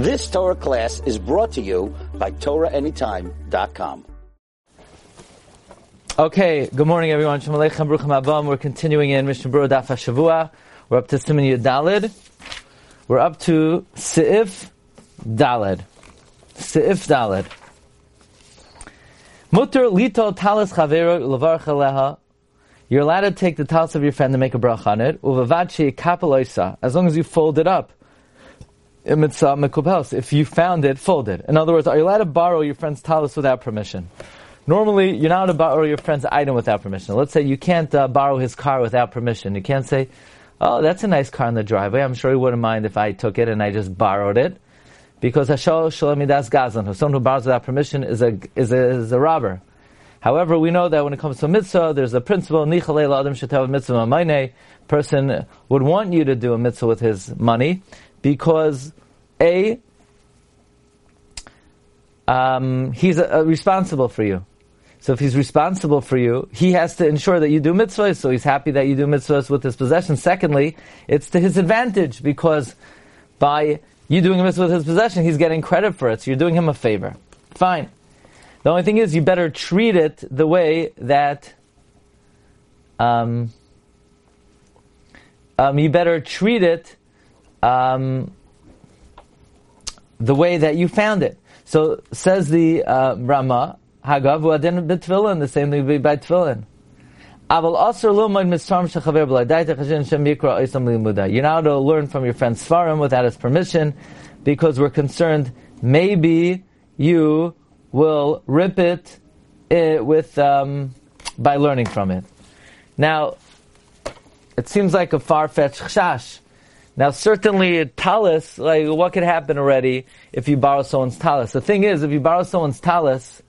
This Torah class is brought to you by TorahAnytime.com. Okay, good morning everyone. Shalom Aleichem, Baruchim Abam. We're continuing in Mishnah Berurah Daf HaShavua. We're up to Siman Yud Dalid. We're up to Seif Dalid. Seif Dalid. Mutter lito talis chavero levarch aleha. You're allowed to take the talis of your friend and make a bracha on it. Uvavachi kapeloisa. As long as you fold it up. If you found it, fold it. In other words, are you allowed to borrow your friend's talis without permission? Normally, you're not allowed to borrow your friend's item without permission. Let's say you can't uh, borrow his car without permission. You can't say, "Oh, that's a nice car in the driveway. I'm sure he wouldn't mind if I took it and I just borrowed it." Because Hashal Shalamidas Gazlan, someone who borrows without permission is a, is a, is a robber. However, we know that when it comes to mitzvah, there's a principle, Nichalei Adam Shetav Mitzvah Maine, person would want you to do a mitzvah with his money, because A, um, he's uh, responsible for you. So if he's responsible for you, he has to ensure that you do mitzvahs, so he's happy that you do mitzvahs with his possession. Secondly, it's to his advantage, because by you doing a mitzvah with his possession, he's getting credit for it, so you're doing him a favor. Fine. The only thing is, you better treat it the way that um, um, you better treat it um, the way that you found it. So says the uh, Rama, Hagav u'adin b'tfilin, the same thing would be by tefillin. You're now to learn from your friend Svarim without his permission, because we're concerned maybe you will rip it, it with um, by learning from it. Now, it seems like a far-fetched chash. Now, certainly talis, like what could happen already if you borrow someone's talis? The thing is, if you borrow someone's talis,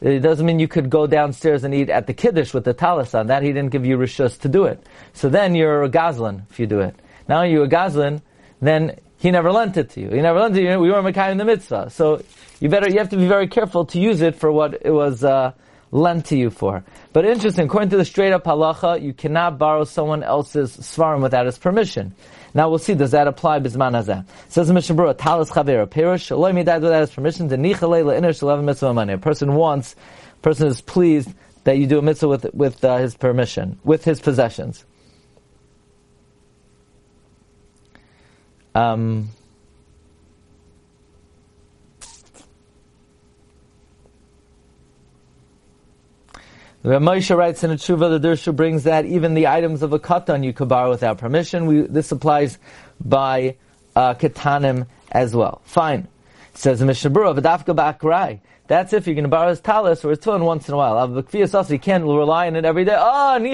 it doesn't mean you could go downstairs and eat at the kiddush with the talis on. That he didn't give you rishus to do it. So then you're a gazlan if you do it. Now you're a gazlan, then he never lent it to you. He never lent it to you. We were in the mitzvah. So you better, you have to be very careful to use it for what it was, uh, lent to you for. But interesting, according to the straight up halacha, you cannot borrow someone else's svarim without his permission. Now we'll see, does that apply bisman hazeh? Says the Mishnah Berurah, talis chavera, perish, loy midad without his permission, to nichalei le'iner shalav mitzvah money. A person wants, a person is pleased that you do a mitzvah with, with uh, his permission, with his possessions. Um, The Moshe writes in a tshuva, the Dirshu brings that even the items of a katan you could borrow without permission. We, this applies by uh, katanim as well. Fine. Says Berurah, v'dafka ba'akrai. That's if you're going to borrow his talis or his tefillin once in a while. also you can't rely on it every day. Oh, adam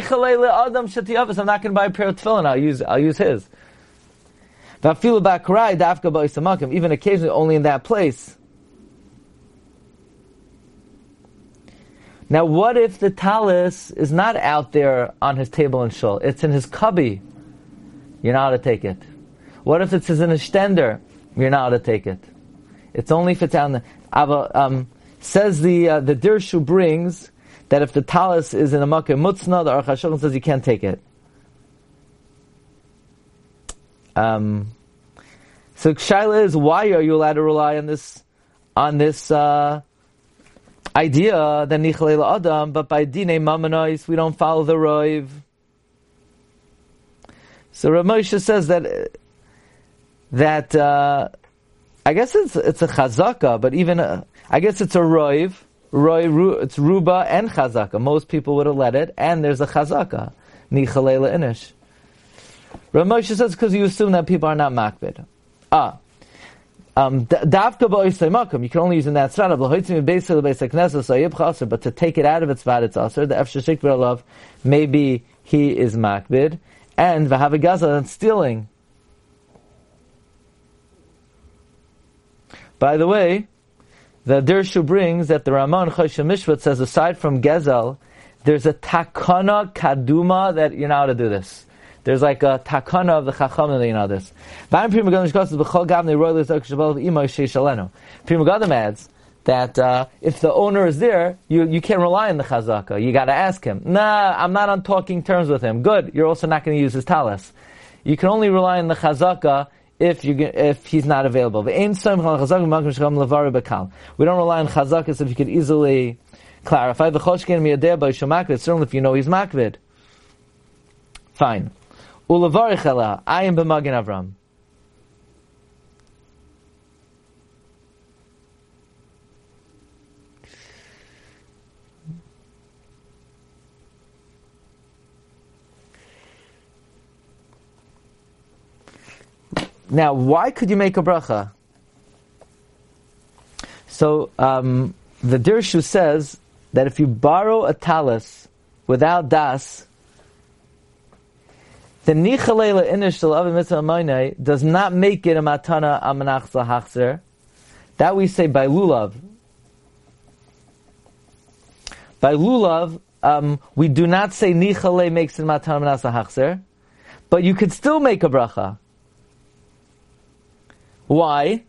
shatiyavas. I'm not going to buy a pair of tefillin. I'll use I'll use his. V'afilu ba'akrai dafka. Even occasionally, only in that place. Now, what if the talis is not out there on his table and shul? It's in his cubby. You're not to take it. What if it's in a stender? You're not to take it. It's only if it's out there. Um, says the uh, the Dirshu brings that if the talis is in a makkah mutzna, the Aruch says you can't take it. Um, so Shaila is why are you allowed to rely on this on this uh, idea than Nichalei Adam, but by Dine Mamonais, we don't follow the Roiv. So Rav Moshe says that, that, uh, I guess it's, it's a chazaka, but even, a, I guess it's a Roiv, Roy, it's Ruba and chazaka. Most people would have let it, and there's a chazaka, Nichalei Inish. Rav Moshe says because you assume that people are not makbid. Ah, um, You can only use in that tzara. But to take it out of its vat, it's aser. The efshashik love, maybe he is makbid, and v'havagaza and stealing. By the way, the Dirshu brings that the Raman Choshen Mishpat says aside from Gezel, there's a takana kaduma that you know how to do this. There's like a takana of the chacham that you know this. Pri Megadim adds that uh, if the owner is there, you, you can't rely on the chazaka. You got to ask him. Nah, I'm not on talking terms with him. Good. You're also not going to use his talis. You can only rely on the chazaka if you if he's not available. We don't rely on chazakas if you could easily clarify. Certainly, if you know he's makvid. Fine. Ulavarich I am b'magin Avram. Now, why could you make a bracha? So, um, the Dirshu says that if you borrow a talis without das, the nichalela inish mitzvah does not make it a matana amanach zahachzer. That we say by lulav. By lulav, um, we do not say nichale makes it matana amanach zahachzer, but you could still make a bracha. Why?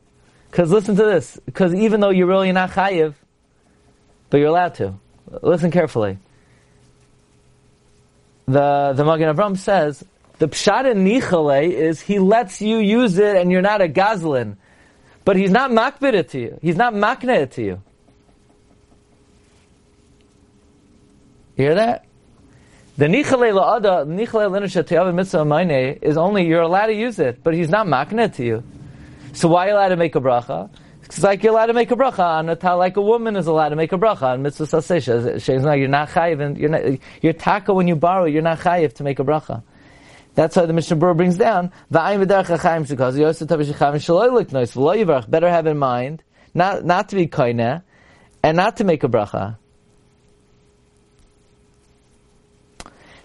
Because listen to this. Because even though you're really not chayiv, but you're allowed to. Listen carefully. The the Magen Avram says the pshat in nichale is he lets you use it and you're not a gazlin, but he's not makbid it to you. He's not makne it to you. You hear that? The nichale la'ada, nichale l'nisha mitzvah mineh is only you're allowed to use it, but he's not makne it to you. So why are you allowed to make a bracha? It's like you're allowed to make a bracha on a tal, like a woman is allowed to make a bracha on mitzvah sasesha. You're not chayiv, and you're not, you're taka when you borrow. You're not chayiv to make a bracha. That's why the Mishnah Berurah brings down Better have in mind not not to be koine and not to make a bracha.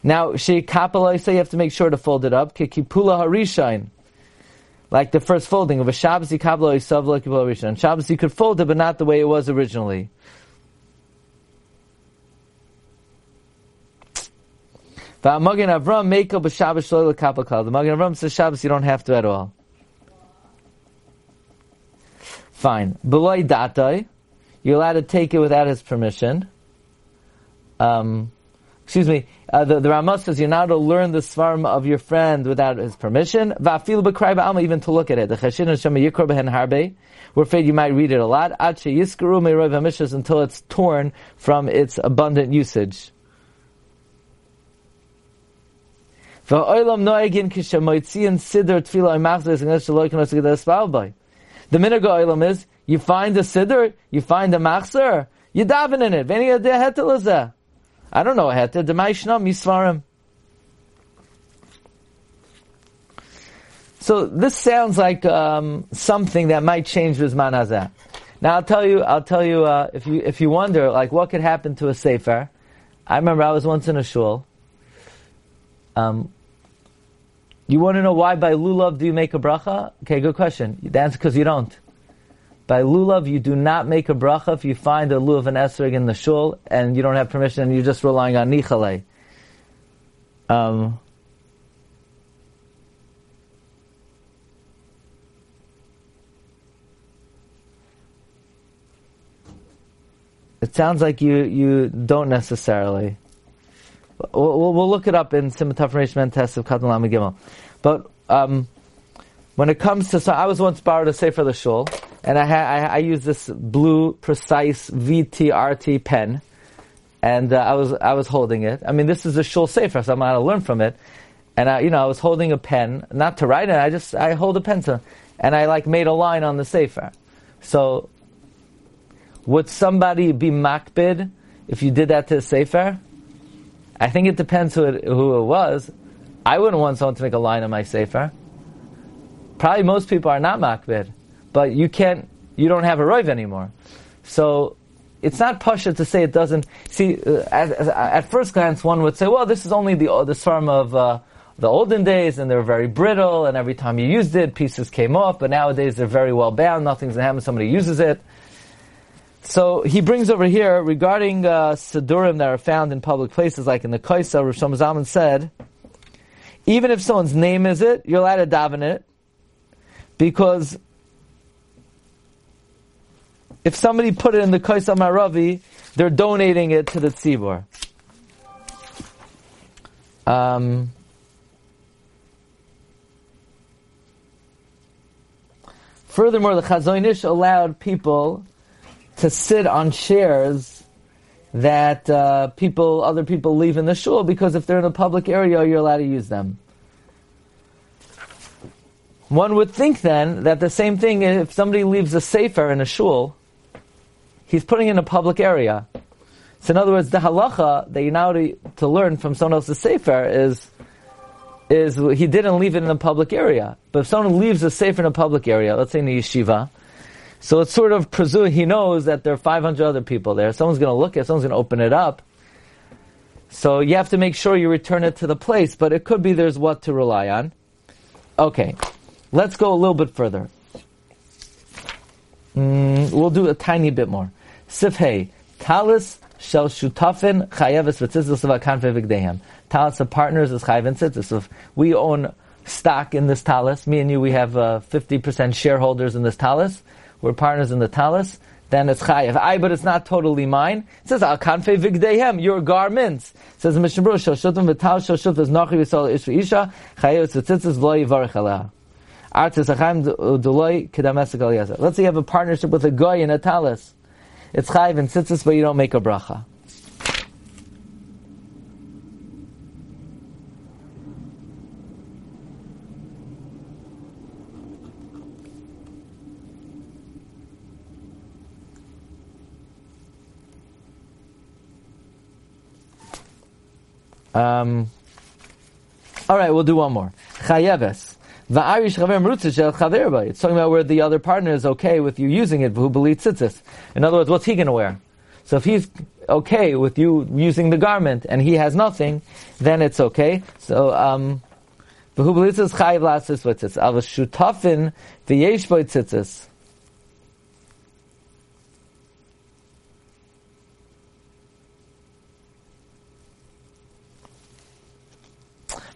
Now, she kapala say you have to make sure to fold it up. Kikipula harishain like the first folding of a Shabbos Yikablo Yisavla Kibla Rishon. Shabbos you could fold it, but not the way it was originally. The Magen Avram make up a Shabbos Shloila Kapakal. The Magen Avram says Shabbos you don't have to at all. Fine. Beloy Datai, you're allowed to take it without his permission. Um, excuse me, uh, the, the Ramah says you're not to learn the svarm of your friend without his permission. Va'afil b'krai ba'alma, even to look at it. The cheshin and shema yikor b'hen harbe. We're afraid you might read it a lot. Ad she yiskaru ha'mishas until it's torn from its abundant usage. The minhag oilam is, you find a sidr, you find a machzer, you daven in it. I don't know Heta. Demaishna misvarim. So this sounds like um, something that might change Rizman Hazeh. Now I'll tell you, I'll tell you, uh, if you, if you wonder, like what could happen to a Sefer, I remember I was once in a shul. Um, you want to know why by lulav do you make a bracha? Okay, good question. Answer because you don't. By lulav, you do not make a bracha if you find a lulav and esrog in the shul and you don't have permission and you're just relying on nichale. Um, it sounds like you, you don't necessarily. We'll, we'll look it up in Simataf Reish test of Katan Gimel. But um, when it comes to, so I was once borrowed a sefer the shul, and I, ha- I, I use this blue precise VTRT pen, and uh, I was I was holding it. I mean, this is a shul sefer, so I'm going to learn from it. And I, you know, I was holding a pen, not to write it. I just I hold a pencil, and I like made a line on the sefer. So, would somebody be makbid if you did that to a sefer? I think it depends who it, who it was. I wouldn't want someone to make a line on my sefer. Probably most people are not makbid, but you can't, you don't have a roiv anymore. So it's not pasha to say it doesn't. See, uh, at, at, first glance, one would say, well, this is only the the swarm of uh, the olden days, and they're very brittle, and every time you used it, pieces came off. But nowadays, they're very well bound. Nothing's gonna happen. Somebody uses it. So he brings over here regarding uh, sedurim that are found in public places, like in the Kaisa, Rosh Zalman said, even if someone's name is it, you're allowed to daven it because if somebody put it in the Kaisa Maravi, they're donating it to the Tzibor. Um, Furthermore, the Chazon Ish allowed people to sit on chairs that uh, people, other people leave in the shul because if they're in a public area, you're allowed to use them. One would think then that the same thing, if somebody leaves a sefer in a shul, he's putting in a public area. So in other words, the halacha that you now to, to learn from someone else's sefer is is he didn't leave it in a public area. But if someone leaves a sefer in a public area, let's say in the yeshiva, so it's sort of presumed he knows that there are 500 other people there. Someone's going to look at, it, someone's going to open it up. So you have to make sure you return it to the place, but it could be there's what to rely on. Okay, let's go a little bit further. Mm, we'll do a tiny bit more. Sifhei, talis shel shutafin chayeves v'tzitzis of akanfe v'gdehem. Talis of partners is chayev and we own stock in this talis, me and you, we have uh, 50% shareholders in this talis, we're partners in the talis, then it's chayev. I, but it's not totally mine. It says, al kanfe vigdehem, your garments. It says, Mishnah Berurah, shel shutim v'tal shel shut is nochi v'sol ish v'isha, chayev tzitzis lo yivarech aleh. Uh, Let's say you have a partnership with a guy in a talis. It's chayiv and tzitzis, but you don't make a bracha. Um, all right, we'll do one more. Chayeves. It's talking about where the other partner is okay with you using it. who believes tzitzis. In other words, what's he going to wear? So if he's okay with you using the garment and he has nothing, then it's okay. So, um,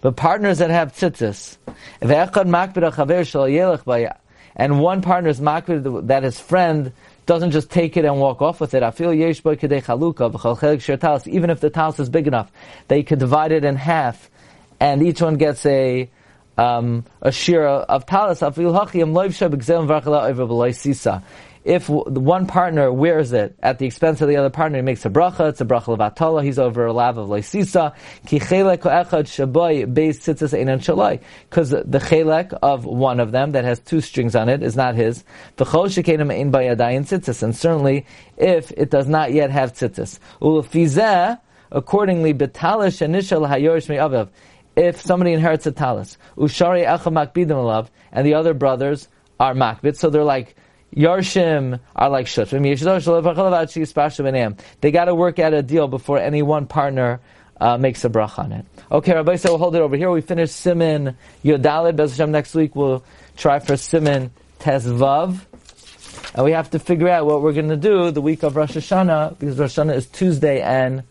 But partners that have tzitzis, and one partner is makbid that his friend doesn't just take it and walk off with it. Even if the talis is big enough, they could divide it in half, and each one gets a um, a shira of talis if one partner wears it at the expense of the other partner, he makes a bracha. It's a bracha of atala. He's over a lav of leisisa. Because the chelek of one of them that has two strings on it is not his. V'chol shekenim ein bayadayin tzitzis. And certainly, if it does not yet have tzitzis. Ulefizeh, accordingly, betalish anishal hayorish me'aviv. If somebody inherits a talis, ushari echa makbidim alav, and the other brothers are makbid, so they're like Yarshim are like Shutrim. They got to work out a deal before any one partner uh, makes a brach on it. Okay, Rabbi, so we'll hold it over here. We finish Simin Yodalid. Bez next week we'll try for Simin Tezvav. And we have to figure out what we're going to do the week of Rosh Hashanah, because Rosh Hashanah is Tuesday and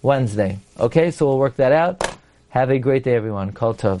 Wednesday. Okay, so we'll work that out. Have a great day, everyone. Kol Tov.